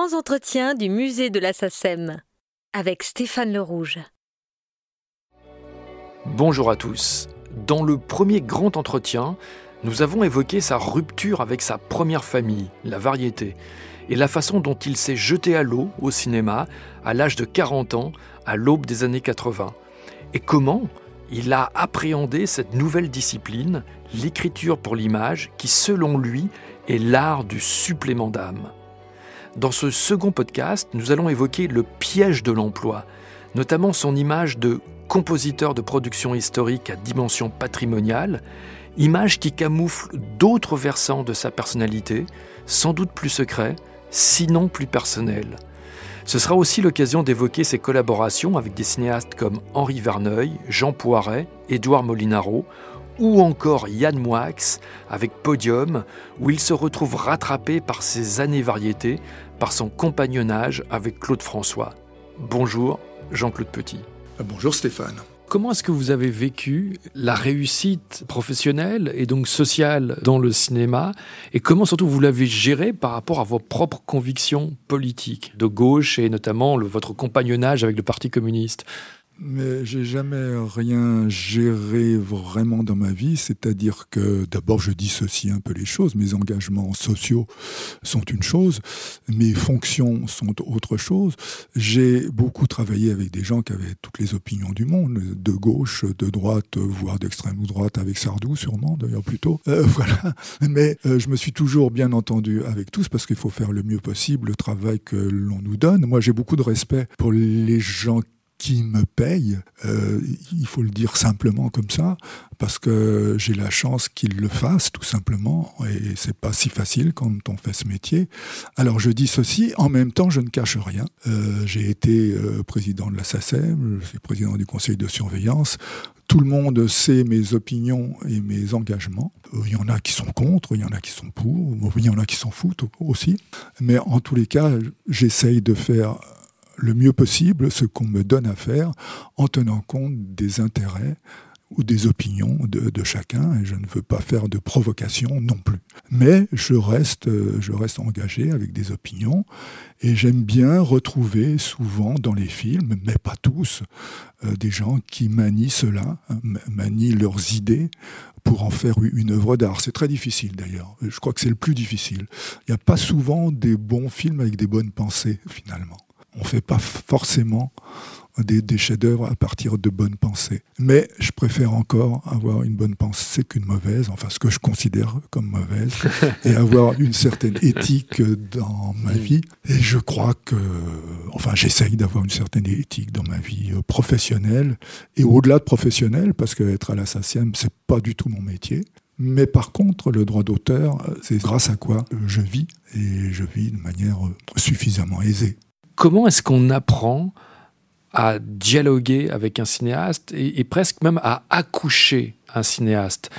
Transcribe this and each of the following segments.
grands entretiens du musée de la avec Stéphane Le Rouge. Bonjour à tous. Dans le premier grand entretien, nous avons évoqué sa rupture avec sa première famille, la variété, et la façon dont il s'est jeté à l'eau au cinéma à l'âge de 40 ans, à l'aube des années 80, et comment il a appréhendé cette nouvelle discipline, l'écriture pour l'image, qui selon lui est l'art du supplément d'âme. Dans ce second podcast, nous allons évoquer le piège de l'emploi, notamment son image de compositeur de production historique à dimension patrimoniale, image qui camoufle d'autres versants de sa personnalité, sans doute plus secrets, sinon plus personnels. Ce sera aussi l'occasion d'évoquer ses collaborations avec des cinéastes comme Henri Verneuil, Jean Poiret, Édouard Molinaro ou encore Yann Moix avec Podium, où il se retrouve rattrapé par ses années variétés, par son compagnonnage avec Claude François. Bonjour, Jean-Claude Petit. Bonjour Stéphane. Comment est-ce que vous avez vécu la réussite professionnelle et donc sociale dans le cinéma et comment surtout vous l'avez géré par rapport à vos propres convictions politiques de gauche et notamment votre compagnonnage avec le Parti communiste? Mais j'ai jamais rien géré vraiment dans ma vie, c'est-à-dire que d'abord je dissocie un peu les choses, mes engagements sociaux sont une chose, mes fonctions sont autre chose. J'ai beaucoup travaillé avec des gens qui avaient toutes les opinions du monde, de gauche, de droite, voire d'extrême droite, avec Sardou sûrement d'ailleurs plutôt. Euh, voilà. Mais euh, je me suis toujours bien entendu avec tous parce qu'il faut faire le mieux possible le travail que l'on nous donne. Moi j'ai beaucoup de respect pour les gens qui me paye, euh, il faut le dire simplement comme ça, parce que j'ai la chance qu'ils le fassent tout simplement, et c'est pas si facile quand on fait ce métier. Alors je dis ceci, en même temps je ne cache rien. Euh, j'ai été euh, président de la SACEM, je suis président du conseil de surveillance. Tout le monde sait mes opinions et mes engagements. Il y en a qui sont contre, il y en a qui sont pour, il y en a qui s'en foutent aussi. Mais en tous les cas, j'essaye de faire le mieux possible ce qu'on me donne à faire en tenant compte des intérêts ou des opinions de, chacun, et je ne veux pas faire de provocation non plus. Mais je reste, je reste engagé avec des opinions, et j'aime bien retrouver souvent dans les films, mais pas tous, euh, des gens qui manient cela, hein, manient leurs idées pour en faire une œuvre d'art. C'est très difficile d'ailleurs, je crois que c'est le plus difficile. Il n'y a pas souvent des bons films avec des bonnes pensées, finalement on ne fait pas forcément des, chefs-d'œuvre à partir de bonnes pensées. Mais je préfère encore avoir une bonne pensée qu'une mauvaise, enfin ce que je considère comme mauvaise, et avoir une certaine éthique dans ma vie. Et je crois que, enfin j'essaye d'avoir une certaine éthique dans ma vie professionnelle, et au-delà de professionnelle, parce qu'être à la SACIEM, c'est pas du tout mon métier. Mais par contre, le droit d'auteur, c'est grâce à quoi je vis, et je vis de manière suffisamment aisée comment est-ce qu'on apprend à dialoguer avec un cinéaste et, presque même à accoucher un cinéaste?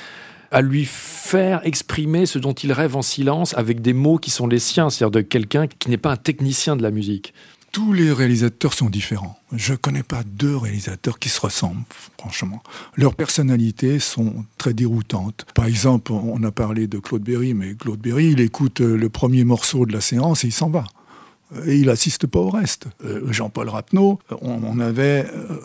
À lui faire exprimer ce dont il rêve en silence avec des mots qui sont les siens, c'est-à-dire de quelqu'un qui n'est pas un technicien de la musique. Tous les réalisateurs sont différents. Je ne connais pas deux réalisateurs qui se ressemblent, franchement. Leurs personnalités sont très déroutantes. Par exemple, on a parlé de Claude Berry, mais Claude Berry, il écoute le premier morceau de la séance et il s'en va et il assiste pas au reste. Euh, Jean-Paul Rapneau, on, avait euh,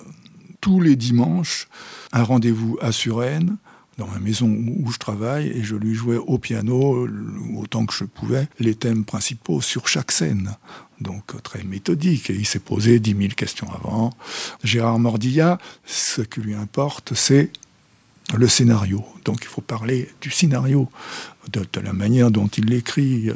tous les dimanches un rendez-vous à Suresnes, dans ma maison où je travaille, et je lui jouais au piano, autant que je pouvais, les thèmes principaux sur chaque scène. Donc très méthodique, et il s'est posé dix mille questions avant. Gérard Mordilla, ce qui lui importe, c'est le scénario. Donc il faut parler du scénario, de, la manière dont il l'écrit, euh,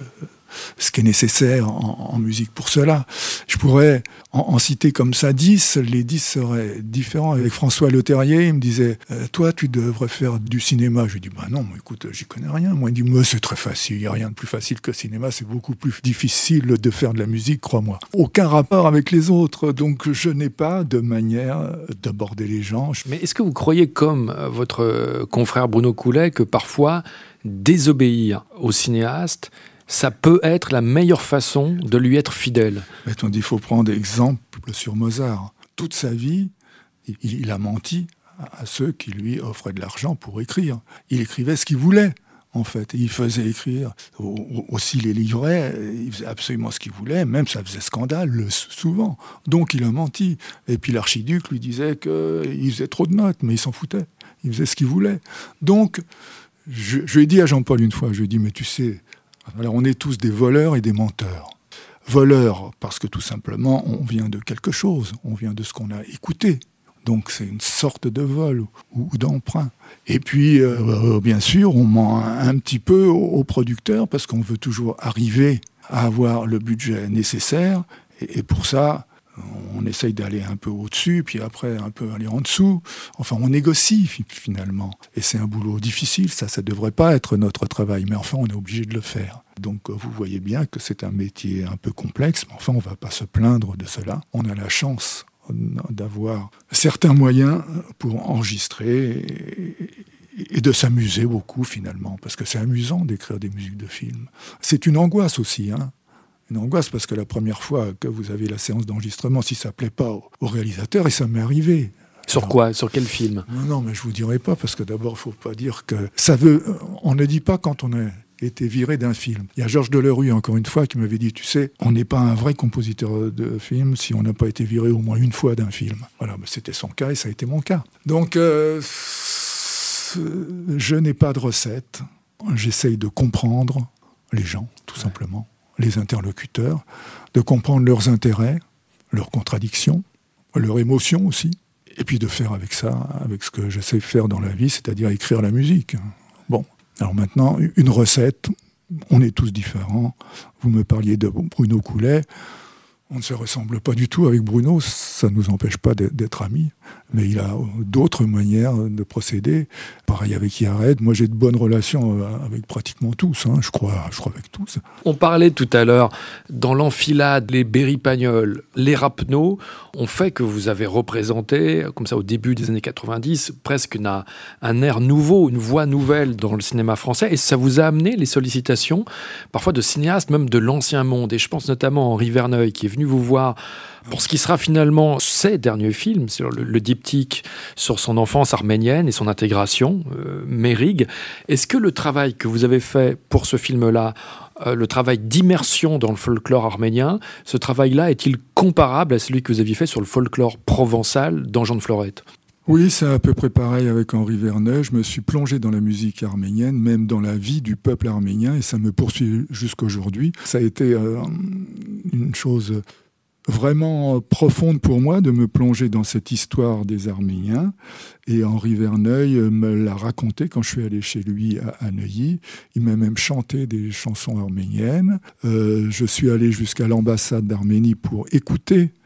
ce qui est nécessaire en, musique pour cela. Je pourrais en, citer comme ça 10, les 10 seraient différents. Avec François Leterrier, il me disait euh, Toi, tu devrais faire du cinéma. Je lui dis Bah non, écoute, j'y connais rien. Moi, il dit Mais c'est très facile, il n'y a rien de plus facile que le cinéma, c'est beaucoup plus difficile de faire de la musique, crois-moi. Aucun rapport avec les autres, donc je n'ai pas de manière d'aborder les gens. Mais est-ce que vous croyez, comme euh, votre euh, confrère Bruno Coulet, que parfois désobéir au cinéaste, ça peut être la meilleure façon de lui être fidèle. On dit, il faut prendre exemple sur Mozart. Toute sa vie, il, a menti à ceux qui lui offraient de l'argent pour écrire. Il écrivait ce qu'il voulait. en fait. il faisait écrire aussi les livrets, il faisait absolument ce qu'il voulait, même ça faisait scandale souvent. Donc il a menti. Et puis l'archiduc lui disait qu'il faisait trop de notes, mais il s'en foutait. Il faisait ce qu'il voulait. Donc je lui ai dit à Jean-Paul une fois, je lui ai dit, mais tu sais, alors on est tous des voleurs et des menteurs. Voleurs parce que tout simplement on vient de quelque chose, on vient de ce qu'on a écouté, donc c'est une sorte de vol ou, d'emprunt. Et puis, euh, euh, bien sûr, on ment un, petit peu aux, producteurs parce qu'on veut toujours arriver à avoir le budget nécessaire. Et, pour ça, on essaye d'aller un peu au-dessus, puis après un peu aller en dessous. Enfin, on négocie finalement. Et c'est un boulot difficile, ça, ça ne devrait pas être notre travail, mais enfin, on est obligé de le faire. Donc vous voyez bien que c'est un métier un peu complexe, mais enfin, on ne va pas se plaindre de cela. On a la chance d'avoir certains moyens pour enregistrer et, de s'amuser beaucoup finalement, parce que c'est amusant d'écrire des musiques de films. C'est une angoisse aussi, hein une angoisse parce que la première fois que vous avez la séance d'enregistrement, si ça ne plaît pas au, réalisateur, et ça m'est arrivé, sur quoi? Sur quel film? Non, non, mais je vous dirai pas parce que d'abord, il faut pas dire que ça veut. On ne dit pas quand on est été viré d'un film. Il y a Georges Delerue, encore une fois, qui m'avait dit, tu sais, on n'est pas un vrai compositeur de film si on n'a pas été viré au moins une fois d'un film. Voilà, mais c'était son cas et ça a été mon cas. Donc, euh, je n'ai pas de recette. J'essaye de comprendre les gens, tout simplement, les interlocuteurs, de comprendre leurs intérêts, leurs contradictions, leurs émotions aussi, et puis de faire avec ça, avec ce que j'essaie de faire dans la vie, c'est-à-dire écrire la musique. Bon, alors maintenant, une recette, on est tous différents. Vous me parliez de Bruno Coulet. On ne se ressemble pas du tout avec Bruno, ça ne nous empêche pas d'être amis, mais il a d'autres manières de procéder. Pareil avec Yared, moi j'ai de bonnes relations euh, avec pratiquement tous, hein. je, crois, je crois avec tous. On parlait tout à l'heure, dans l'enfilade, les Berry-Pagnols, les Rapneaux, ont fait que vous avez représenté, comme ça au début des années 90, presque un air nouveau, une voix nouvelle dans le cinéma français, et ça vous a amené les sollicitations, parfois de cinéastes, même de l'ancien monde, et je pense notamment à Henri Verneuil, qui est venu vous voir pour ce qui sera finalement ses derniers films, le, diptyque sur son enfance arménienne et son intégration, euh. Est-ce que le travail que vous avez fait pour ce film-là, euh, le travail d'immersion dans le folklore arménien, ce travail-là est-il comparable à celui que vous aviez fait sur le folklore provençal dans Jean de Florette? Oui, c'est à peu près pareil avec Henri Verneuil. Je me suis plongé dans la musique arménienne, même dans la vie du peuple arménien, et ça me poursuit jusqu'aujourd'hui. Ça a été euh, une chose vraiment profonde pour moi de me plonger dans cette histoire des Arméniens. Et Henri Verneuil me l'a raconté quand je suis allé chez lui à, Neuilly. Il m'a même chanté des chansons arméniennes. Euh, je suis allé jusqu'à l'ambassade d'Arménie pour écouter euh,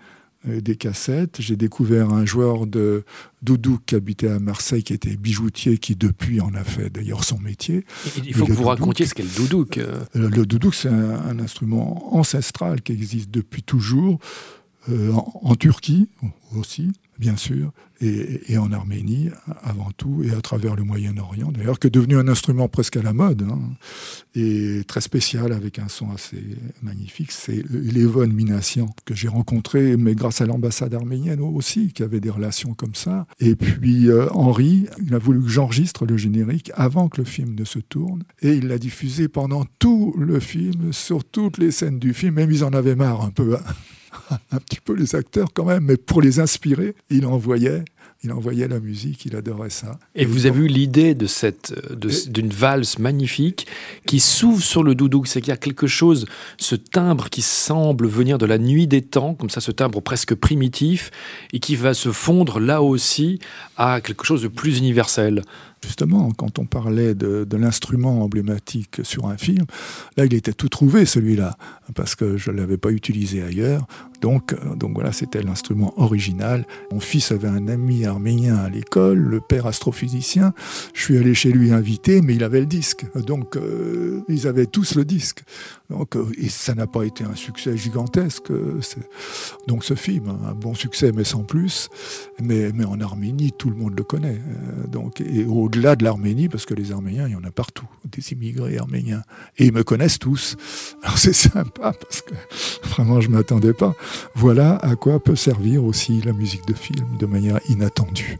des cassettes. J'ai découvert un joueur de doudou qui habitait à Marseille, qui était bijoutier, qui depuis en a fait d'ailleurs son métier. Il faut que vous racontiez ce qu'est le doudouk. Euh, le, doudouk, c'est un, instrument ancestral qui existe depuis toujours, euh, en, Turquie aussi, bien sûr, et, en Arménie avant tout, et à travers le Moyen-Orient, d'ailleurs, qui est devenu un instrument presque à la mode, hein, et très spécial, avec un son assez magnifique. C'est l'Evon Minassian, que j'ai rencontré, mais grâce à l'ambassade arménienne aussi, qui avait des relations comme ça. Et puis euh, Henri, il a voulu que j'enregistre le générique avant que le film ne se tourne, et il l'a diffusé pendant tout le film, sur toutes les scènes du film, même ils en avaient marre un peu. Hein. un petit peu les acteurs quand même, mais pour les inspirer, il envoyait il envoyait la musique, il adorait ça. Et, vous avez eu l'idée de cette, d'une valse magnifique qui s'ouvre sur le doudou, c'est qu'il y a quelque chose, ce timbre qui semble venir de la nuit des temps, comme ça, ce timbre presque primitif, et qui va se fondre là aussi à quelque chose de plus universel. Justement, quand on parlait de, l'instrument emblématique sur un film, là, il était tout trouvé, celui-là, parce que je ne l'avais pas utilisé ailleurs. Donc, euh, donc voilà, c'était l'instrument original. Mon fils avait un ami arménien à l'école, le père astrophysicien. Je suis allé chez lui invité, mais il avait le disque. Donc, euh, ils avaient tous le disque. Donc, euh, et ça n'a pas été un succès gigantesque. Donc, ce film, un bon succès, mais sans plus. Mais, en Arménie, tout le monde le connaît. Donc, et au-delà de l'Arménie, parce que les Arméniens, il y en a partout, des immigrés arméniens. Et ils me connaissent tous. Alors, c'est sympa, parce que vraiment, je ne m'attendais pas. Voilà à quoi peut servir aussi la musique de film de manière inattendue.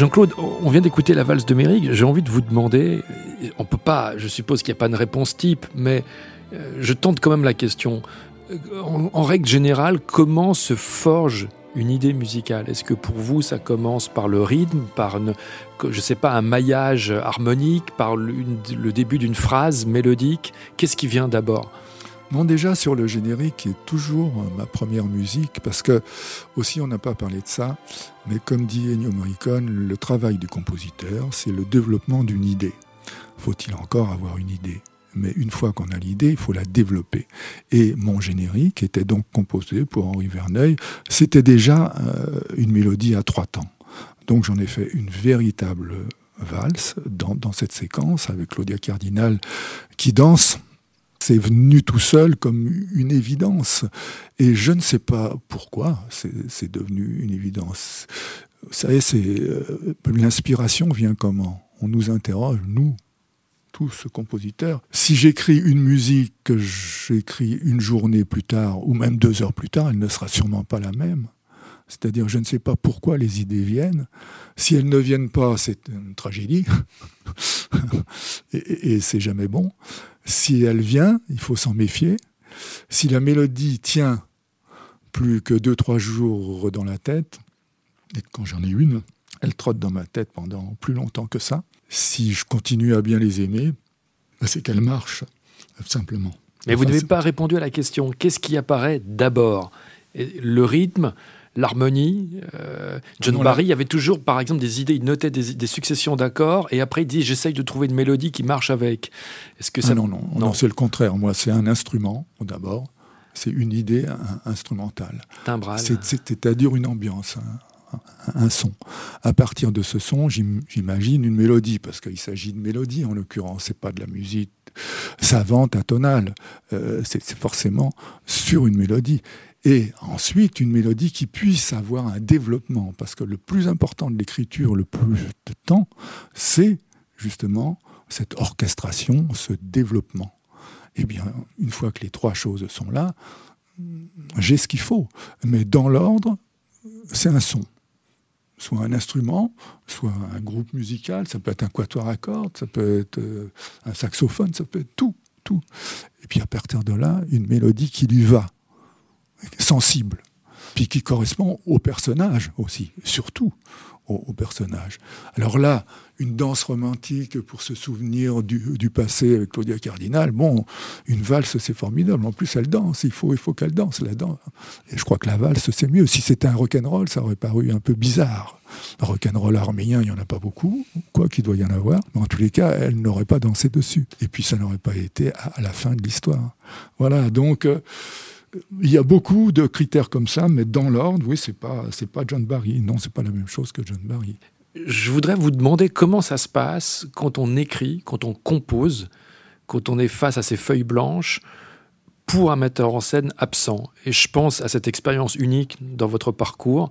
Jean-Claude, on vient d'écouter la valse de Méric. J'ai envie de vous demander, on peut pas, je suppose qu'il n'y a pas de réponse type, mais euh, je tente quand même la question. En, règle générale, comment se forge une idée musicale? Est-ce que pour vous, ça commence par le rythme, par, je sais pas, un maillage harmonique, par le début d'une phrase mélodique? Qu'est-ce qui vient d'abord? Non, déjà sur le générique qui est toujours euh, ma première musique, parce que aussi on n'a pas parlé de ça, mais comme dit Ennio Morricone, le travail du compositeur, c'est le développement d'une idée. Faut-il encore avoir une idée? Mais une fois qu'on a l'idée, il faut la développer. Et mon générique était donc composé pour Henri Verneuil. C'était déjà euh, une mélodie à trois temps. Donc j'en ai fait une véritable valse dans, dans cette séquence avec Claudia Cardinal qui danse c'est venu tout seul comme une évidence. Et je ne sais pas pourquoi c'est devenu une évidence. Vous savez, euh, l'inspiration vient comment? On nous interroge, nous, tous compositeurs. Si j'écris une musique que j'écris une journée plus tard, ou même deux heures plus tard, elle ne sera sûrement pas la même. C'est-à-dire, je ne sais pas pourquoi les idées viennent. Si elles ne viennent pas, c'est une tragédie. et, et c'est jamais bon. Si elle vient, il faut s'en méfier. Si la mélodie tient plus que deux, trois jours dans la tête, et quand j'en ai une, elle trotte dans ma tête pendant plus longtemps que ça. Si je continue à bien les aimer, ben, c'est qu'elle marche, simplement. Mais vous n'avez pas répondu à la question. Qu'est-ce qui apparaît d'abord? Le rythme, l'harmonie. Euh, John Barry avait toujours, par exemple, des idées, il notait des, successions d'accords et après il dit j'essaye de trouver une mélodie qui marche avec. Est-ce que ça... Ah non, non, non, c'est le contraire. Moi, c'est un instrument, d'abord. C'est une idée instrumentale. Timbral. C'est-à-dire une ambiance. Un, son. À partir de ce son, j'imagine une mélodie, parce qu'il s'agit de mélodie en l'occurrence, c'est pas de la musique savante, atonale. Euh, c'est forcément sur une mélodie et ensuite une mélodie qui puisse avoir un développement, parce que le plus important de l'écriture, le plus de temps, c'est justement cette orchestration, ce développement. Eh bien, une fois que les trois choses sont là, j'ai ce qu'il faut. Mais dans l'ordre, c'est un son. Soit un instrument, soit un groupe musical, ça peut être un quatuor à cordes, ça peut être euh, un saxophone, ça peut être tout, tout. Et puis à partir de là, une mélodie qui lui va sensible, puis qui correspond au personnage aussi, surtout au, personnage. Alors là, une danse romantique pour se souvenir du, passé avec Claudia Cardinal, bon, une valse c'est formidable. En plus, elle danse, il faut, il faut qu'elle danse. La danse. Et je crois que la valse c'est mieux. Si c'était un rock'n'roll, ça aurait paru un peu bizarre. Un rock'n'roll arménien, il n'y en a pas beaucoup, quoi qu'il doit y en avoir. Mais en tous les cas, elle n'aurait pas dansé dessus. Et puis ça n'aurait pas été à, la fin de l'histoire. Voilà, donc. Euh, il y a beaucoup de critères comme ça, mais dans l'ordre, oui, c'est pas c'est pas John Barry. Non, c'est pas la même chose que John Barry. Je voudrais vous demander comment ça se passe quand on écrit, quand on compose, quand on est face à ces feuilles blanches pour un metteur en scène absent. Et je pense à cette expérience unique dans votre parcours,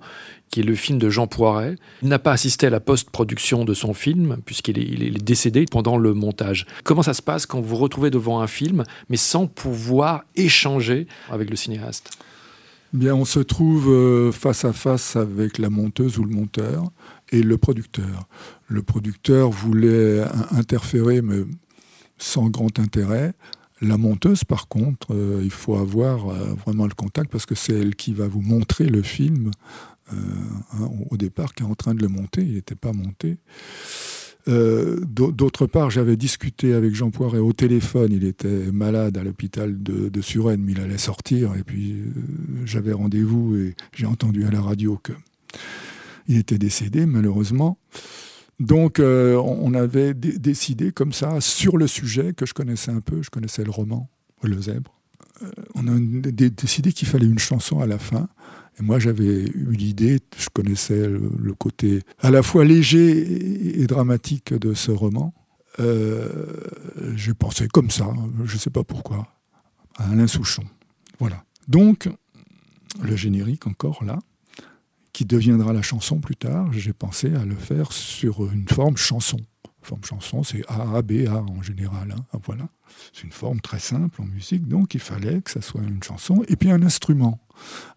qui est le film de Jean Poiret. Il n'a pas assisté à la post-production de son film, puisqu'il est, décédé pendant le montage. Comment ça se passe quand vous vous retrouvez devant un film, mais sans pouvoir échanger avec le cinéaste? Bien, on se trouve euh, face à face avec la monteuse ou le monteur et le producteur. Le producteur voulait interférer, mais sans grand intérêt. La monteuse, par contre, euh, il faut avoir euh, vraiment le contact parce que c'est elle qui va vous montrer le film euh, hein, au départ, qui est en train de le monter. Il n'était pas monté. D'autre part, j'avais discuté avec Jean Poiret au téléphone. Il était malade à l'hôpital de, de, Suresnes, mais il allait sortir. Et puis, j'avais rendez-vous et j'ai entendu à la radio que Il était décédé malheureusement. Donc on avait décidé comme ça sur le sujet que je connaissais un peu, je connaissais le roman, Le Zèbre. on a décidé qu'il fallait une chanson à la fin. Et moi, j'avais eu l'idée, je connaissais le, côté à la fois léger et, dramatique de ce roman. Euh, j'ai pensé comme ça, je ne sais pas pourquoi, à Alain Souchon. Voilà. Donc, le générique encore là, qui deviendra la chanson plus tard, j'ai pensé à le faire sur une forme chanson. Forme chanson, c'est A, A, B, A en général. Hein. Voilà. C'est une forme très simple en musique, donc il fallait que ça soit une chanson et puis un instrument.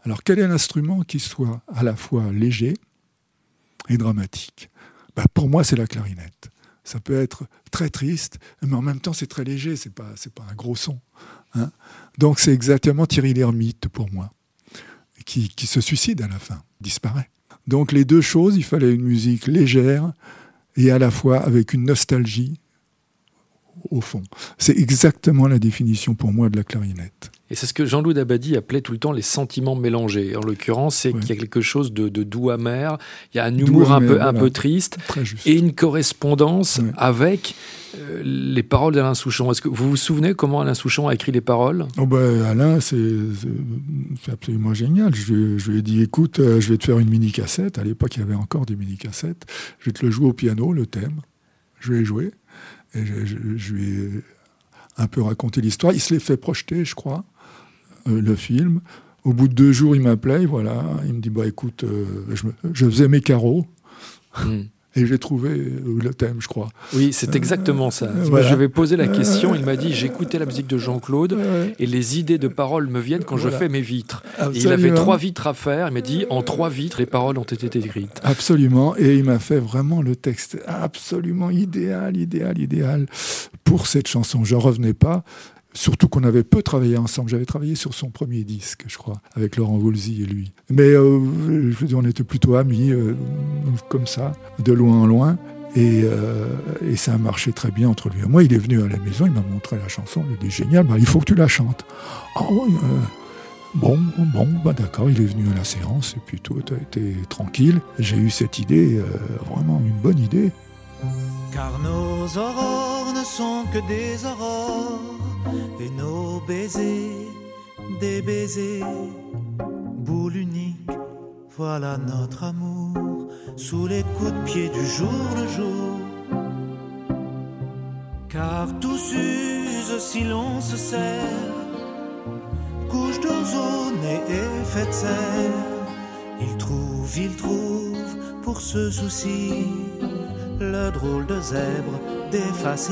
Alors quel est l'instrument qui soit à la fois léger et dramatique? Bah, Pour moi, c'est la clarinette. Ça peut être très triste, mais en même temps, c'est très léger, c'est pas, pas un gros son. Hein. Donc c'est exactement Thierry Lhermitte pour moi, qui, se suicide à la fin, disparaît. Donc les deux choses, il fallait une musique légère et à la fois avec une nostalgie au fond. C'est exactement la définition pour moi de la clarinette. Et c'est ce que Jean-Loup Dabadi appelait tout le temps les sentiments mélangés. En l'occurrence, c'est qu'il y a quelque chose de, doux amer, il y a un humour un, peu, un peu triste, et une correspondance avec euh, les paroles d'Alain Souchon. Est-ce que vous vous souvenez comment Alain Souchon a écrit les paroles? Oh ben, Alain, c'est absolument génial. Je, je, lui ai dit, écoute, euh, je vais te faire une mini-cassette. À l'époque, il y avait encore des mini-cassettes. Je vais te le jouer au piano, le thème. Je vais jouer. Et je, lui ai un peu raconté l'histoire. Il se l'est fait projeter, je crois, le film. Au bout de deux jours, il m'appelait, voilà. Il me dit, bah écoute, euh, je, faisais mes carreaux. Hmm. Et j'ai trouvé euh, le thème, je crois. Oui, c'est exactement ça. Je vais poser la question. Il m'a dit j'écoutais la musique de Jean-Claude et les idées de paroles me viennent quand je fais mes vitres. il avait trois vitres à faire. Il m'a dit en trois vitres, les paroles ont été écrites. Absolument. Et il m'a fait vraiment le texte absolument idéal, idéal, idéal pour cette chanson. Je revenais pas. Surtout qu'on avait peu travaillé ensemble. J'avais travaillé sur son premier disque, je crois, avec Laurent Woolsey et lui. Mais euh, on était plutôt amis, euh, comme ça, de loin en loin. Euh, et, ça a marché très bien entre lui et moi. Il est venu à la maison, il m'a montré la chanson. Il a dit Génial, bah, il faut que tu la chantes. Oui, bon, bon, bah d'accord. Il est venu à la séance et puis tout a été tranquille. J'ai eu cette idée, vraiment une bonne idée. Car nos aurores ne sont que des aurores et nos baisers, des baisers, boule unique, voilà notre amour, sous les coups de pied du jour le jour. Car tout s'use si l'on se sert, couche d'ozone et effet de serre. Il trouve, il trouve pour ce souci le drôle de zèbre face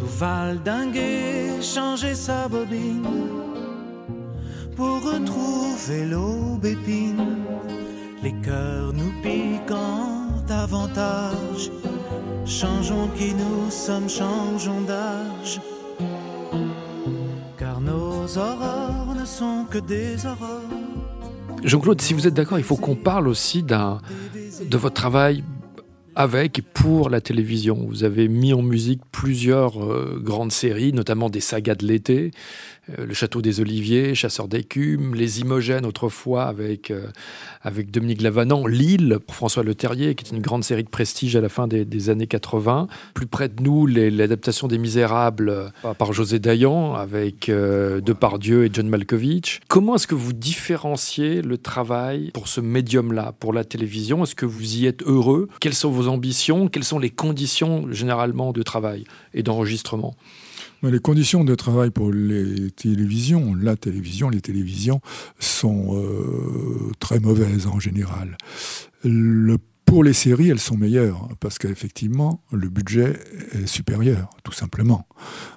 ici valdinguer, changer sa bobine pour retrouver l'aubépine. Les cœurs nous piquant davantage. Changeons qui nous sommes, changeons d'âge. Car nos aurores ne sont que des aurores. Jean-Claude, si vous êtes d'accord, il faut qu'on parle aussi d'un, de votre travail avec et pour la télévision. Vous avez mis en musique plusieurs euh, grandes séries, notamment des sagas de l'été, Le Château des Oliviers, Chasseurs d'écume, Les Imogènes autrefois avec, euh, avec Dominique Lavanant, Lille pour François Le Terrier, qui est une grande série de prestige à la fin des, années 80. Plus près de nous, l'adaptation des Misérables par José Dayan avec Depardieu et John Malkovich. Comment est-ce que vous différenciez le travail pour ce médium-là, pour la télévision? Est-ce que vous y êtes heureux? Quelles sont vos ambitions? Quelles sont les conditions généralement de travail et d'enregistrement? Les conditions de travail pour les télévisions, la télévision, les télévisions sont euh, très mauvaises en général. pour les séries, elles sont meilleures parce qu'effectivement, le budget est supérieur, tout simplement,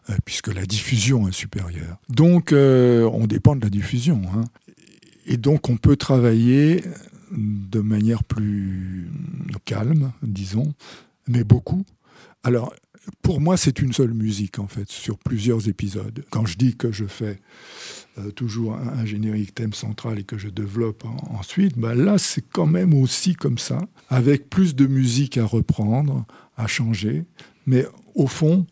euh, puisque la diffusion est supérieure. Donc, euh, on dépend de la diffusion. Hein. Et donc, on peut travailler de manière plus calme, disons, mais beaucoup. Alors, pour moi, c'est une seule musique, en fait, sur plusieurs épisodes. Quand je dis que je fais euh, toujours un, générique thème central et que je développe ensuite, bah là, c'est quand même aussi comme ça, avec plus de musique à reprendre, à changer. Mais au fond,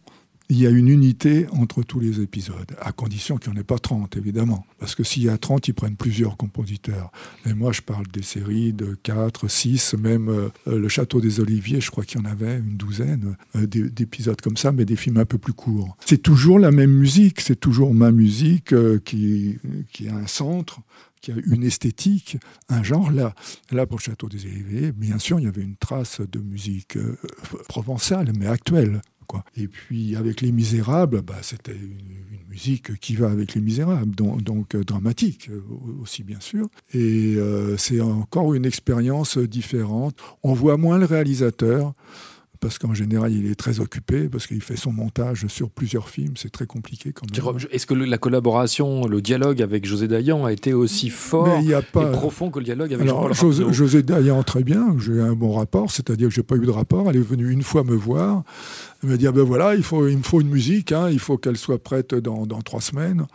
il y a une unité entre tous les épisodes, à condition qu'il n'y en ait pas 30, évidemment. Parce que s'il y a 30, ils prennent plusieurs compositeurs. Mais moi, je parle des séries de 4, 6, même euh, Le Château des Oliviers, je crois qu'il y en avait une douzaine euh, d'épisodes comme ça, mais des films un peu plus courts. C'est toujours la même musique, c'est toujours ma musique euh, qui, a un centre qui a une esthétique, un genre. Là, là pour Château des Oliviers, bien sûr, il y avait une trace de musique provençale, mais actuelle. Et puis avec Les Misérables, bah, c'était une, musique qui va avec Les Misérables, donc, euh, dramatique euh, aussi bien sûr. Et euh, c'est encore une expérience différente. On voit moins le réalisateur parce qu'en général, il est très occupé, parce qu'il fait son montage sur plusieurs films, c'est très compliqué quand même. Est-ce que la collaboration, le dialogue avec José Dayan a été aussi fort et profond que le dialogue avec Alors, José, José Dayan, très bien, j'ai un bon rapport, c'est-à-dire que je n'ai pas eu de rapport, elle est venue une fois me voir, elle m'a dit, ah ben voilà, il, faut, il me faut une musique, hein, il faut qu'elle soit prête dans, dans, trois semaines.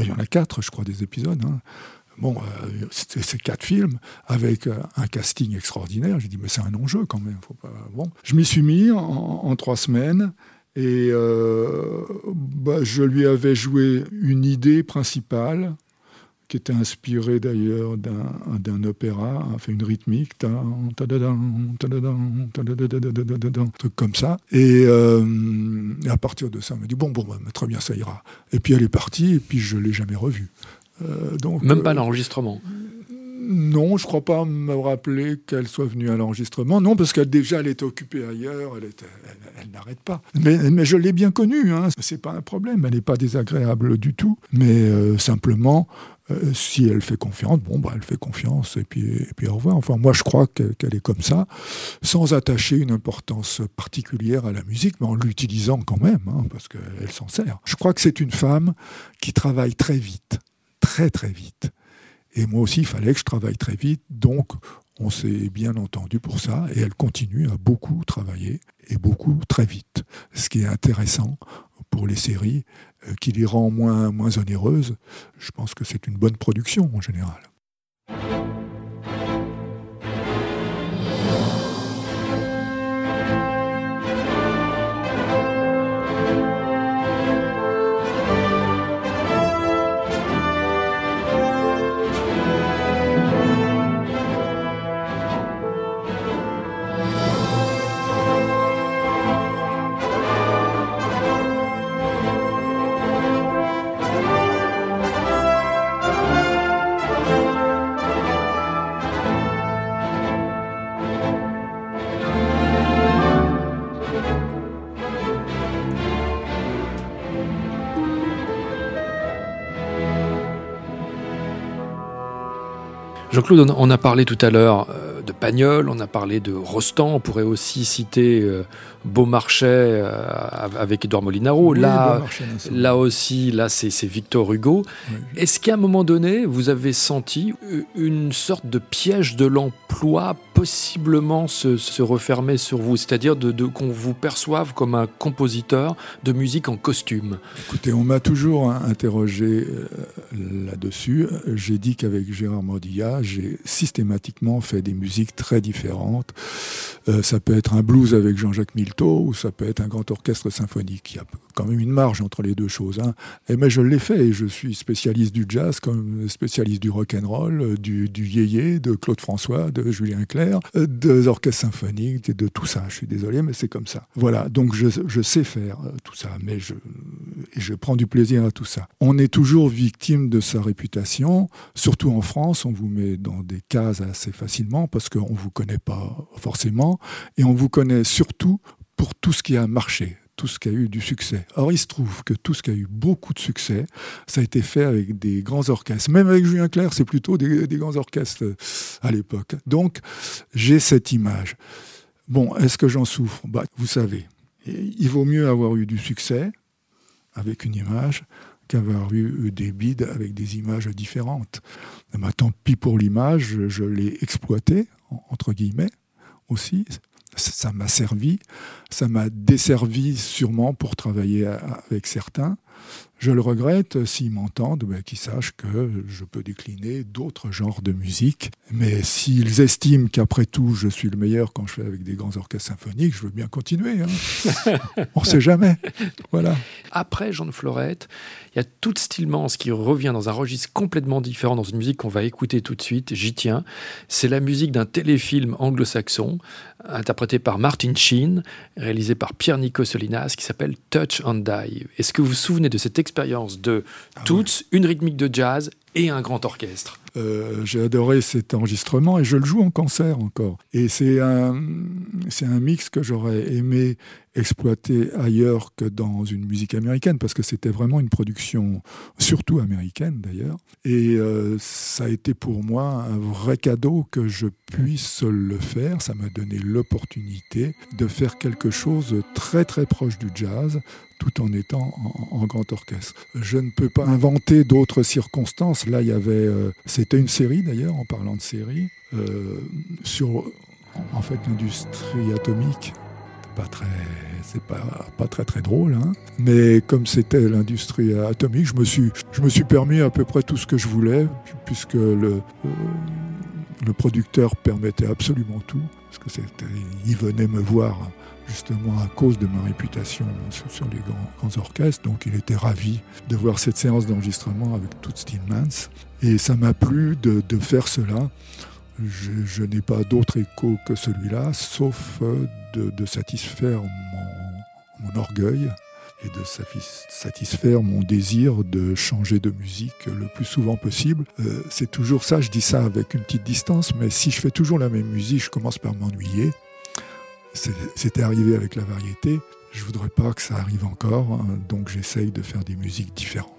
Il y en a quatre, je crois, des épisodes. Hein. Bon, euh, ces quatre films avec euh, un casting extraordinaire. J'ai dit, mais c'est un enjeu quand même. Faut pas... bon. Je m'y suis mis en, trois semaines et euh, bah, je lui avais joué une idée principale qui était inspirée d'ailleurs d'un opéra, enfin une rythmique, un truc comme ça. Et à partir de ça, elle m'a dit bon, bon, bah, très bien, ça ira. Et puis elle est partie, et puis je l'ai jamais revue. Euh, Même pas euh, l'enregistrement non, je ne crois pas me rappeler qu'elle soit venue à l'enregistrement. Non, parce qu'elle déjà elle était occupée ailleurs, elle, elle, n'arrête pas. Mais, je l'ai bien connue, hein. c'est pas un problème, elle n'est pas désagréable du tout. Mais euh, simplement, si elle fait confiance, bon, bah, elle fait confiance et puis, et puis au revoir. Enfin, moi, je crois qu'elle est comme ça, sans attacher une importance particulière à la musique, mais en l'utilisant quand même, hein, parce qu'elle s'en sert. Je crois que c'est une femme qui travaille très vite très très vite. Et moi aussi, il fallait que je travaille très vite. Donc, on s'est bien entendu pour ça. Et elle continue à beaucoup travailler et beaucoup très vite. Ce qui est intéressant pour les séries, euh, qui les rend moins, moins onéreuses. Je pense que c'est une bonne production en général. Jean-Claude, on a parlé tout à l'heure euh, de Pagnol, on a parlé de Rostand, on pourrait aussi citer euh, Beaumarchais euh, avec Edouard Molinaro. là, là aussi, là, c'est Victor Hugo. Est-ce qu'à un moment donné, vous avez senti une sorte de piège de l'emploi possiblement se, refermer sur vous, c'est-à-dire de, qu'on vous perçoive comme un compositeur de musique en costume? Écoutez, on m'a toujours interrogé là-dessus. J'ai dit qu'avec Gérard Modilla, j'ai systématiquement fait des musiques très différentes. Euh, ça peut être un blues avec Jean-Jacques Milteau ou ça peut être un grand orchestre symphonique. Il y a quand même une marge entre les deux choses. Hein. Et mais je l'ai fait. Je suis spécialiste du jazz comme spécialiste du rock and roll, du, du yéyé, de Claude François, de Julien Clerc, euh, des orchestres symphoniques, de tout ça. Je suis désolé, mais c'est comme ça. Voilà. Donc je, je sais faire euh, tout ça, mais je, je prends du plaisir à tout ça. On est toujours victime de sa réputation, surtout en France. On vous met dans des cases assez facilement parce qu'on ne vous connaît pas forcément et on vous connaît surtout pour tout ce qui a marché, tout ce qui a eu du succès. Or, il se trouve que tout ce qui a eu beaucoup de succès, ça a été fait avec des grands orchestres. Même avec Julien Clerc, c'est plutôt des, grands orchestres euh, à l'époque. Donc, j'ai cette image. Bon, est-ce que j'en souffre? Bah, Vous savez, il vaut mieux avoir eu du succès avec une image qu'avoir eu des bides avec des images différentes. Mais tant pis pour l'image, je, l'ai exploité, entre guillemets, aussi. Ça m'a servi, ça m'a desservi sûrement pour travailler avec certains. Je le regrette s'ils m'entendent, ben, qu'ils sachent que je peux décliner d'autres genres de musique. Mais s'ils estiment qu'après tout, je suis le meilleur quand je fais avec des grands orchestres symphoniques, je veux bien continuer. Hein. On ne sait jamais. Voilà. Après Jean de Florette, il y a toute Stillmans qui revient dans un registre complètement différent, dans une musique qu'on va écouter tout de suite. J'y tiens. C'est la musique d'un téléfilm anglo-saxon, interprété par Martin Sheen, réalisé par Pierre Nico Solinas, qui s'appelle Touch and Die. Est-ce que vous vous souvenez de cette expérience de ah toutes, une rythmique de jazz et un grand orchestre? Euh, j'ai adoré cet enregistrement et je le joue en concert encore. Et c'est un, un mix que j'aurais aimé exploiter ailleurs que dans une musique américaine, parce que c'était vraiment une production surtout américaine d'ailleurs. Et euh, ça a été pour moi un vrai cadeau que je puisse le faire. Ça m'a donné l'opportunité de faire quelque chose très très proche du jazz, tout en étant en, grand orchestre. Je ne peux pas inventer d'autres circonstances. Là, il y avait, euh, c'était une série d'ailleurs, en parlant de série, euh, sur en fait l'industrie atomique. Pas très, c'est pas, pas très très drôle, hein. mais comme c'était l'industrie atomique, je me suis, je me suis permis à peu près tout ce que je voulais, puisque le euh, le producteur permettait absolument tout, parce que il venait me voir justement à cause de ma réputation sur, les grands, orchestres. Donc il était ravi de voir cette séance d'enregistrement avec toute Stillmans. Et ça m'a plu de, faire cela. Je, n'ai pas d'autre écho que celui-là, sauf euh, de, satisfaire mon, orgueil et de satisfaire mon désir de changer de musique le plus souvent possible. Euh, c'est toujours ça, je dis ça avec une petite distance, mais si je fais toujours la même musique, je commence par m'ennuyer. C'était arrivé avec la variété, je voudrais pas que ça arrive encore, hein, donc j'essaye de faire des musiques différentes.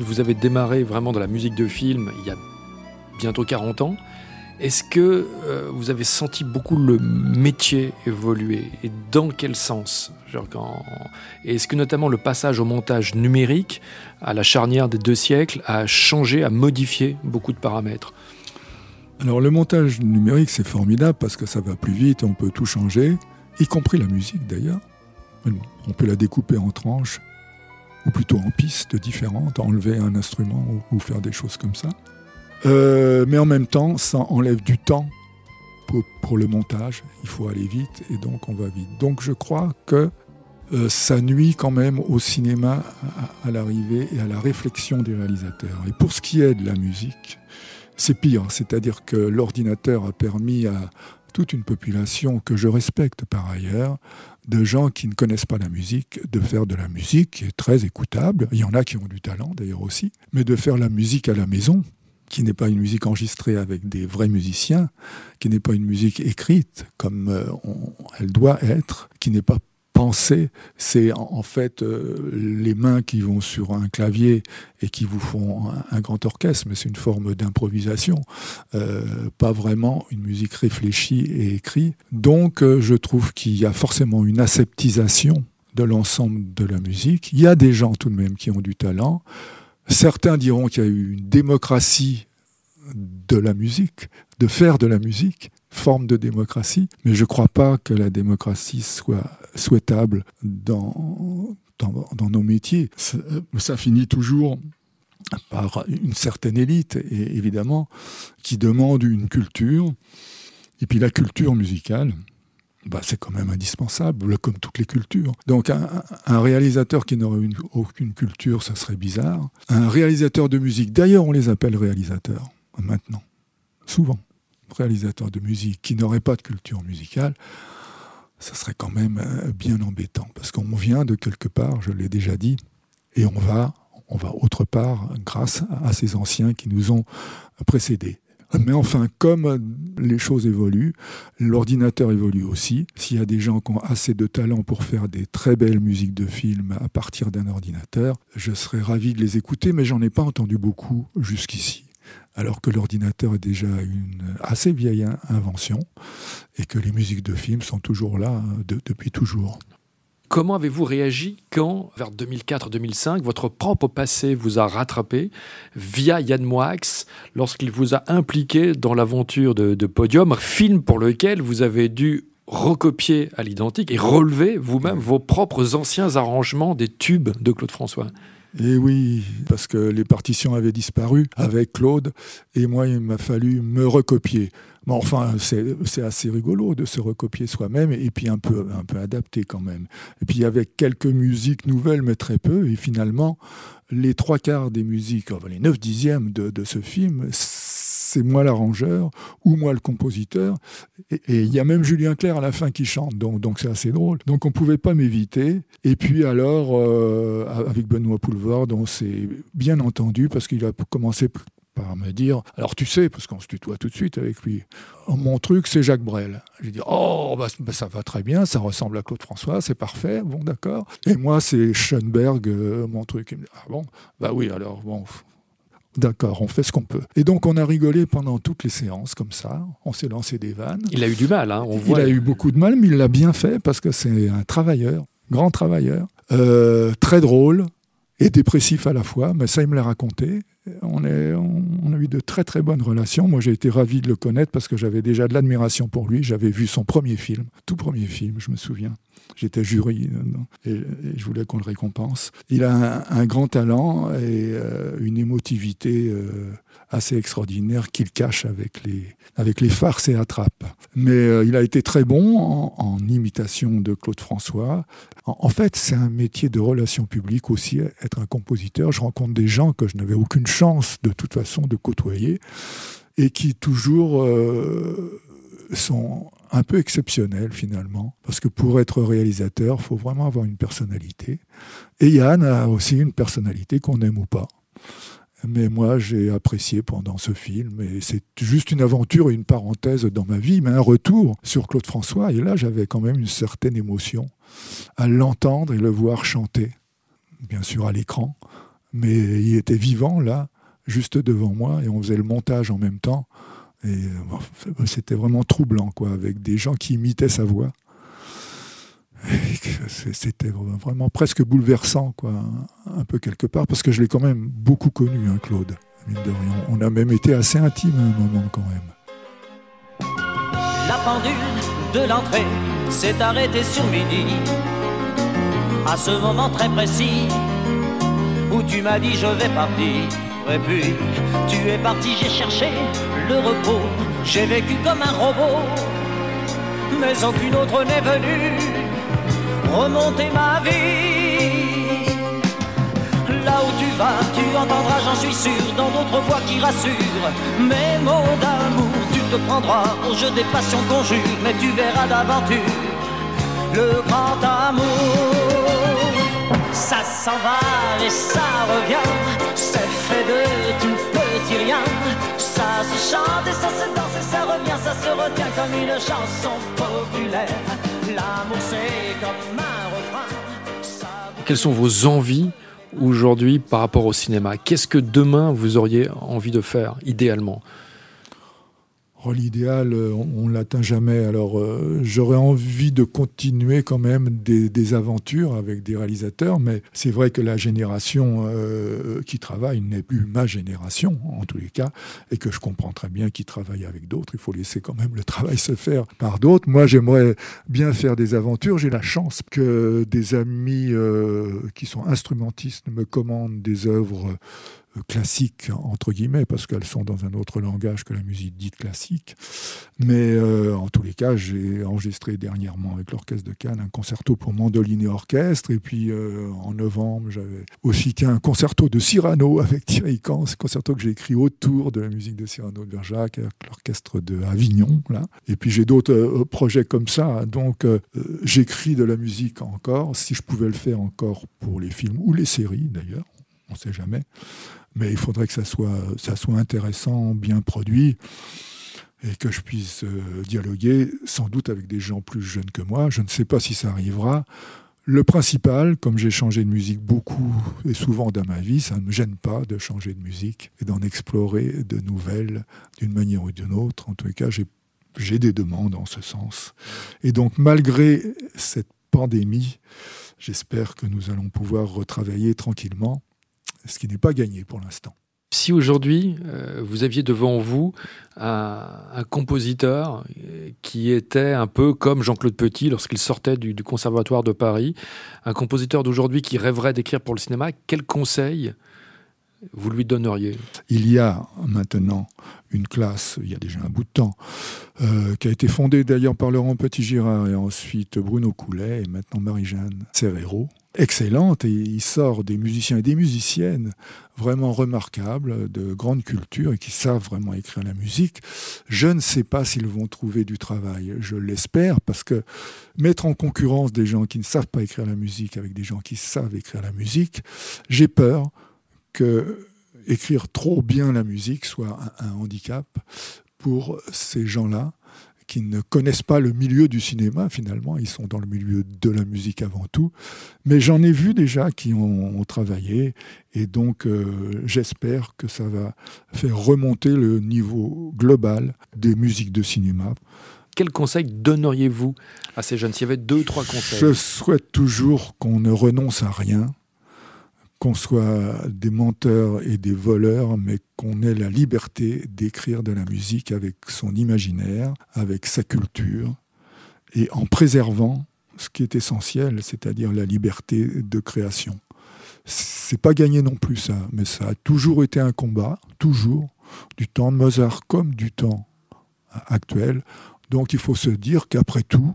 Vous avez démarré vraiment dans la musique de film il y a bientôt 40 ans. Est-ce que euh, vous avez senti beaucoup le métier évoluer Et dans quel sens? Est-ce que notamment le passage au montage numérique, à la charnière des deux siècles, a changé, a modifié beaucoup de paramètres? Alors le montage numérique, c'est formidable parce que ça va plus vite, on peut tout changer, y compris la musique d'ailleurs. On peut la découper en tranches ou plutôt en pistes différentes, enlever un instrument ou, faire des choses comme ça. Euh, mais en même temps, ça enlève du temps pour, le montage. Il faut aller vite et donc on va vite. Donc je crois que euh, ça nuit quand même au cinéma à, l'arrivée et à la réflexion des réalisateurs. Et pour ce qui est de la musique, c'est pire. C'est-à-dire que l'ordinateur a permis à toute une population que je respecte par ailleurs de gens qui ne connaissent pas la musique, de faire de la musique qui est très écoutable. Il y en a qui ont du talent d'ailleurs aussi, mais de faire la musique à la maison, qui n'est pas une musique enregistrée avec des vrais musiciens, qui n'est pas une musique écrite comme euh, elle doit être, qui n'est pas penser, c'est en fait euh, les mains qui vont sur un clavier et qui vous font un, grand orchestre, mais c'est une forme d'improvisation, euh, pas vraiment une musique réfléchie et écrite. Donc euh, je trouve qu'il y a forcément une aseptisation de l'ensemble de la musique. Il y a des gens tout de même qui ont du talent. Certains diront qu'il y a eu une démocratie de la musique, de faire de la musique, forme de démocratie, mais je ne crois pas que la démocratie soit souhaitable dans, nos métiers. Ça, finit toujours par une certaine élite, évidemment, qui demande une culture. Et puis la culture musicale, bah, c'est quand même indispensable, comme toutes les cultures. Donc un, réalisateur qui n'aurait aucune culture, ça serait bizarre. Un réalisateur de musique, d'ailleurs on les appelle réalisateurs maintenant, souvent, réalisateurs de musique qui n'aurait pas de culture musicale, ça serait quand même euh, bien embêtant, parce qu'on vient de quelque part, je l'ai déjà dit, et on va, on va autre part grâce à ces anciens qui nous ont précédés. Mais enfin, comme les choses évoluent, l'ordinateur évolue aussi. S'il y a des gens qui ont assez de talent pour faire des très belles musiques de films à partir d'un ordinateur, je serais ravi de les écouter, mais j'en ai pas entendu beaucoup jusqu'ici. Alors que l'ordinateur est déjà une assez vieille invention et que les musiques de films sont toujours là depuis toujours. Comment avez-vous réagi quand, vers 2004-2005, votre propre passé vous a rattrapé via Yann Moix lorsqu'il vous a impliqué dans l'aventure de, Podium, film pour lequel vous avez dû recopier à l'identique et relever vous-même vos propres anciens arrangements des tubes de Claude François? Et oui, parce que les partitions avaient disparu avec Claude, et moi, il m'a fallu me recopier. Bon, enfin, c'est assez rigolo de se recopier soi-même, et puis un peu, un peu adapté quand même. Et puis avec quelques musiques nouvelles, mais très peu, et finalement, les trois quarts des musiques, les neuf dixièmes de, de ce film, c'est moi l'arrangeur ou moi le compositeur. Et il y a même Julien Clerc à la fin qui chante, donc donc c'est assez drôle. Donc on pouvait pas m'éviter. Et puis alors euh, avec Benoît Poulvord, on s'est bien entendu parce qu'il a commencé par me dire, alors tu sais, parce qu'on se tutoie tout de suite avec lui, oh, mon truc c'est Jacques Brel. J'ai dit, oh, bah, bah, ça va très bien, ça ressemble à Claude François, c'est parfait, bon d'accord. Et moi c'est Schoenberg, euh, mon truc. Il me dit, ah bon, bah oui, alors bon, D'accord, on fait ce qu'on peut. Et donc on a rigolé pendant toutes les séances comme ça. On s'est lancé des vannes. Il a eu du mal, hein, on Il a eu beaucoup de mal, mais il l'a bien fait parce que c'est un travailleur, grand travailleur, euh, très drôle et dépressif à la fois. Mais ça, il me l'a raconté. On, est, on, de très très bonnes relations. Moi, j'ai été ravi de le connaître parce que j'avais déjà de l'admiration pour lui. J'avais vu son premier film, tout premier film, je me souviens. J'étais jury euh, et, je voulais qu'on le récompense. Il a un, grand talent et euh, une émotivité euh, assez extraordinaire qu'il cache avec les, avec les farces et attrapes. Mais il a été très bon en, imitation de Claude François. En, fait, c'est un métier de relations publiques aussi, être un compositeur. Je rencontre des gens que je n'avais aucune chance de toute façon de côtoyer et qui toujours sont un peu exceptionnels finalement, parce que pour être réalisateur, il faut vraiment avoir une personnalité. Et Yann a aussi une personnalité qu'on aime ou pas. Mais moi, j'ai apprécié pendant ce film, et c'est juste une aventure une parenthèse dans ma vie, mais un retour sur Claude François. Et là, j'avais quand même une certaine émotion à l'entendre et le voir chanter, bien sûr à l'écran, mais il était vivant là, juste devant moi, et on faisait le montage en même temps. Et euh, c'était vraiment troublant, quoi, avec des gens qui imitaient sa voix. C'était vraiment presque bouleversant, quoi, un peu quelque part, parce que je l'ai quand même beaucoup connu, hein, Claude. On a même été assez intime à un moment, quand même. La pendule de l'entrée s'est arrêtée sur midi. À ce moment très précis où tu m'as dit je partir. Et puis, tu es parti, j'ai cherché le repos. J'ai vécu comme un robot, mais aucune autre n'est venue remonter ma vie. Là où tu vas, tu entendras, j'en suis sûr, dans d'autres voix qui rassurent. Mais mon d'amour, tu te prendras au jeu des passions conjures, mais tu verras d'aventure le grand amour. Ça s'en va et ça revient, c'est fait de tout petit rien. Ça se chante et ça se danse et ça revient, ça se retient comme une chanson populaire. L'amour c'est comme un refrain. Quelles sont vos envies aujourd'hui par rapport au cinéma? Qu'est-ce que demain vous auriez envie de faire idéalement? Oh, l'idéal, euh, on ne l'atteint jamais. Alors, euh, j'aurais envie de continuer quand même des, aventures avec des réalisateurs, mais c'est vrai que la génération euh, qui travaille n'est plus ma génération, en tous les cas, et que je comprends très bien qu'ils travaillent avec d'autres. Il faut laisser quand même le travail se faire par d'autres. Moi, j'aimerais bien faire des aventures. J'ai la chance que des amis qui sont instrumentistes me commandent des œuvres classiques, entre guillemets, parce qu'elles sont dans un autre langage que la musique dite classique. Mais en tous les cas, j'ai enregistré dernièrement avec l'Orchestre de Cannes un concerto pour mandoline et orchestre. Et puis en novembre, j'avais aussi un concerto de Cyrano avec Thierry un concerto que j'ai écrit autour de la musique de Cyrano de Bergerac avec l'Orchestre de Avignon. Là. Et puis j'ai d'autres projets comme ça. Donc j'écris de la musique encore, si je pouvais le faire encore pour les films ou les séries d'ailleurs, on ne sait jamais. Mais il faudrait que ça soit, intéressant, bien produit, et que je puisse euh, dialoguer sans doute avec des gens plus jeunes que moi. Je ne sais pas si ça arrivera. Le principal, comme j'ai changé de musique beaucoup et souvent dans ma vie, ça ne me gêne pas de changer de musique et d'en explorer de nouvelles d'une manière ou d'une autre. En tout cas, j'ai des demandes en ce sens. Et donc, malgré cette pandémie, j'espère que nous allons pouvoir retravailler tranquillement ce qui n'est pas gagné pour l'instant. Si aujourd'hui, euh, vous aviez devant vous un, compositeur euh, qui était un peu comme Jean-Claude Petit lorsqu'il sortait du, du, Conservatoire de Paris, un compositeur d'aujourd'hui qui rêverait d'écrire pour le cinéma, quel conseil vous lui donneriez? Il y a maintenant une classe, il y a déjà un bout de temps, euh, qui a été fondée d'ailleurs par Laurent Petit-Girard et ensuite Bruno Coulet et maintenant Marie-Jeanne Serrero. Excellente et il sort des musiciens et des musiciennes vraiment remarquables, de grande culture et qui savent vraiment écrire la musique. Je ne sais pas s'ils vont trouver du travail, je l'espère, parce que mettre en concurrence des gens qui ne savent pas écrire la musique avec des gens qui savent écrire la musique, j'ai peur que écrire trop bien la musique soit un, handicap pour ces gens-là qui ne connaissent pas le milieu du cinéma finalement, ils sont dans le milieu de la musique avant tout, mais j'en ai vu déjà qui ont, travaillé et donc euh, j'espère que ça va faire remonter le niveau global des musiques de cinéma. Quel conseil donneriez-vous à ces jeunes? S'il y avait deux, trois conseils? Je souhaite toujours qu'on ne renonce à rien, qu'on soit des menteurs et des voleurs, mais qu'on ait la liberté d'écrire de la musique avec son imaginaire, avec sa culture, et en préservant ce qui est essentiel, c'est-à-dire la liberté de création. C'est pas gagné non plus ça, mais ça a toujours été un combat, toujours, du temps de Mozart comme du temps actuel. Donc il faut se dire qu'après tout,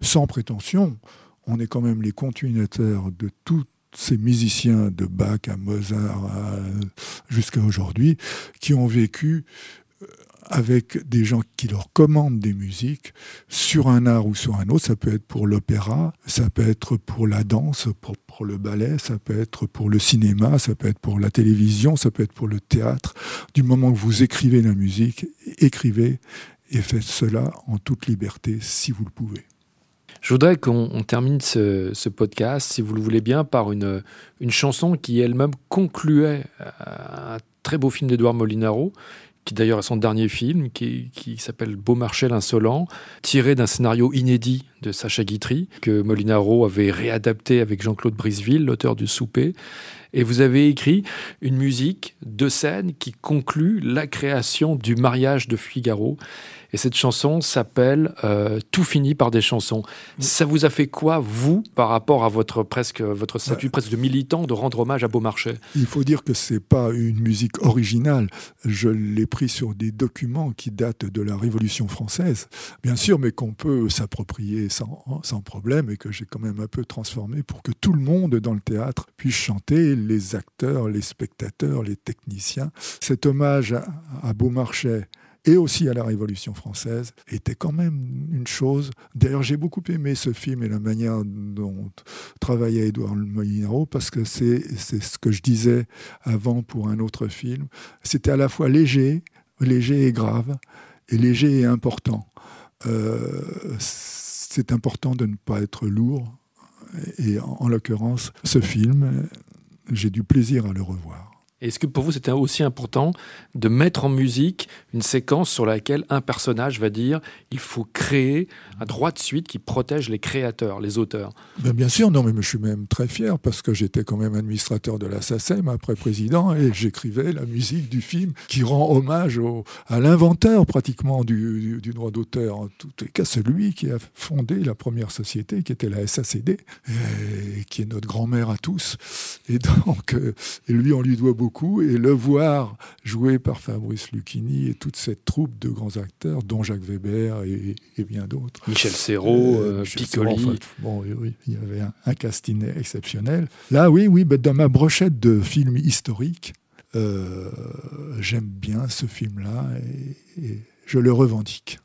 sans prétention, on est quand même les continuateurs de tout ces musiciens de Bach à Mozart jusqu'à aujourd'hui qui ont vécu euh, avec des gens qui leur commandent des musiques sur un art ou sur un autre. Ça peut être pour l'opéra, ça peut être pour la danse, pour, pour, le ballet, ça peut être pour le cinéma, ça peut être pour la télévision, ça peut être pour le théâtre. Du moment que vous écrivez la musique, écrivez et faites cela en toute liberté si vous le pouvez. Je voudrais qu'on termine ce, podcast, si vous le voulez bien, par une, une chanson qui elle-même concluait un très beau film d'Edouard Molinaro, qui d'ailleurs est son dernier film, qui, qui s'appelle Beaumarchais l'insolent, tiré d'un scénario inédit de Sacha Guitry, que Molinaro avait réadapté avec Jean-Claude Briseville, l'auteur du Souper. Et vous avez écrit une musique de scène qui conclut la création du mariage de Figaro. Et cette chanson s'appelle euh, Tout finit par des chansons. Ça vous a fait quoi, vous, par rapport à votre, presque, votre statut presque de militant, de rendre hommage à Beaumarchais? Il faut dire que c'est pas une musique originale. Je l'ai pris sur des documents qui datent de la Révolution française, bien sûr, mais qu'on peut s'approprier sans, sans problème et que j'ai quand même un peu transformé pour que tout le monde dans le théâtre puisse chanter, les acteurs, les spectateurs, les techniciens. Cet hommage à, à Beaumarchais et aussi à la Révolution française, était quand même une chose. D'ailleurs, j'ai beaucoup aimé ce film et la manière dont travaillait Edouard Molinaro, parce que c'est ce que je disais avant pour un autre film. C'était à la fois léger, léger et grave, et léger et important. Euh, c'est important de ne pas être lourd, et en l'occurrence, ce film, j'ai du plaisir à le revoir. Est-ce que pour vous c'était aussi important de mettre en musique une séquence sur laquelle un personnage va dire il faut créer un droit de suite qui protège les créateurs, les auteurs? Ben Bien sûr, non, mais je suis même très fier parce que j'étais quand même administrateur de la après président et j'écrivais la musique du film qui rend hommage à l'inventeur pratiquement du, droit d'auteur, en tout cas celui qui a fondé la première société qui était la SACD qui est notre grand-mère à tous. Et donc, euh, et lui, on lui doit beaucoup beaucoup et le voir joué par Fabrice Lucchini et toute cette troupe de grands acteurs, dont Jacques Weber et, bien d'autres. Michel Serrault, euh, euh, Piccoli. bon, oui, il y avait un, un casting exceptionnel. Là, oui, oui, bah, dans ma brochette de films historiques, euh, j'aime bien ce film-là et, je le revendique.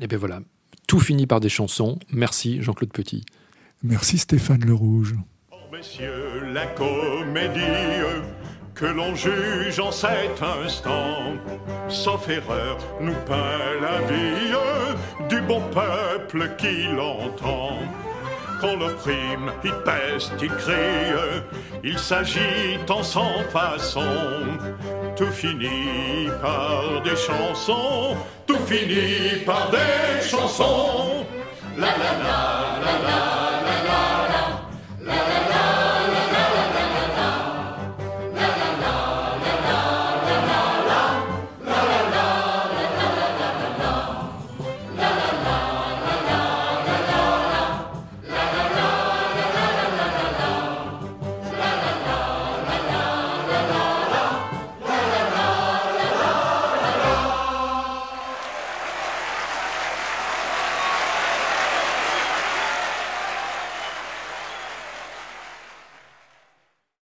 Et bien voilà, tout finit par des chansons. Merci Jean-Claude Petit. Merci Stéphane Le Rouge. Oh, messieurs, la comédie que l'on juge en cet instant, sauf erreur, nous peint la vie du bon peuple qui l'entend qu'on l'opprime, il peste, il crie, il s'agite en sans façon. Tout finit par des chansons, tout finit par des chansons. La la la.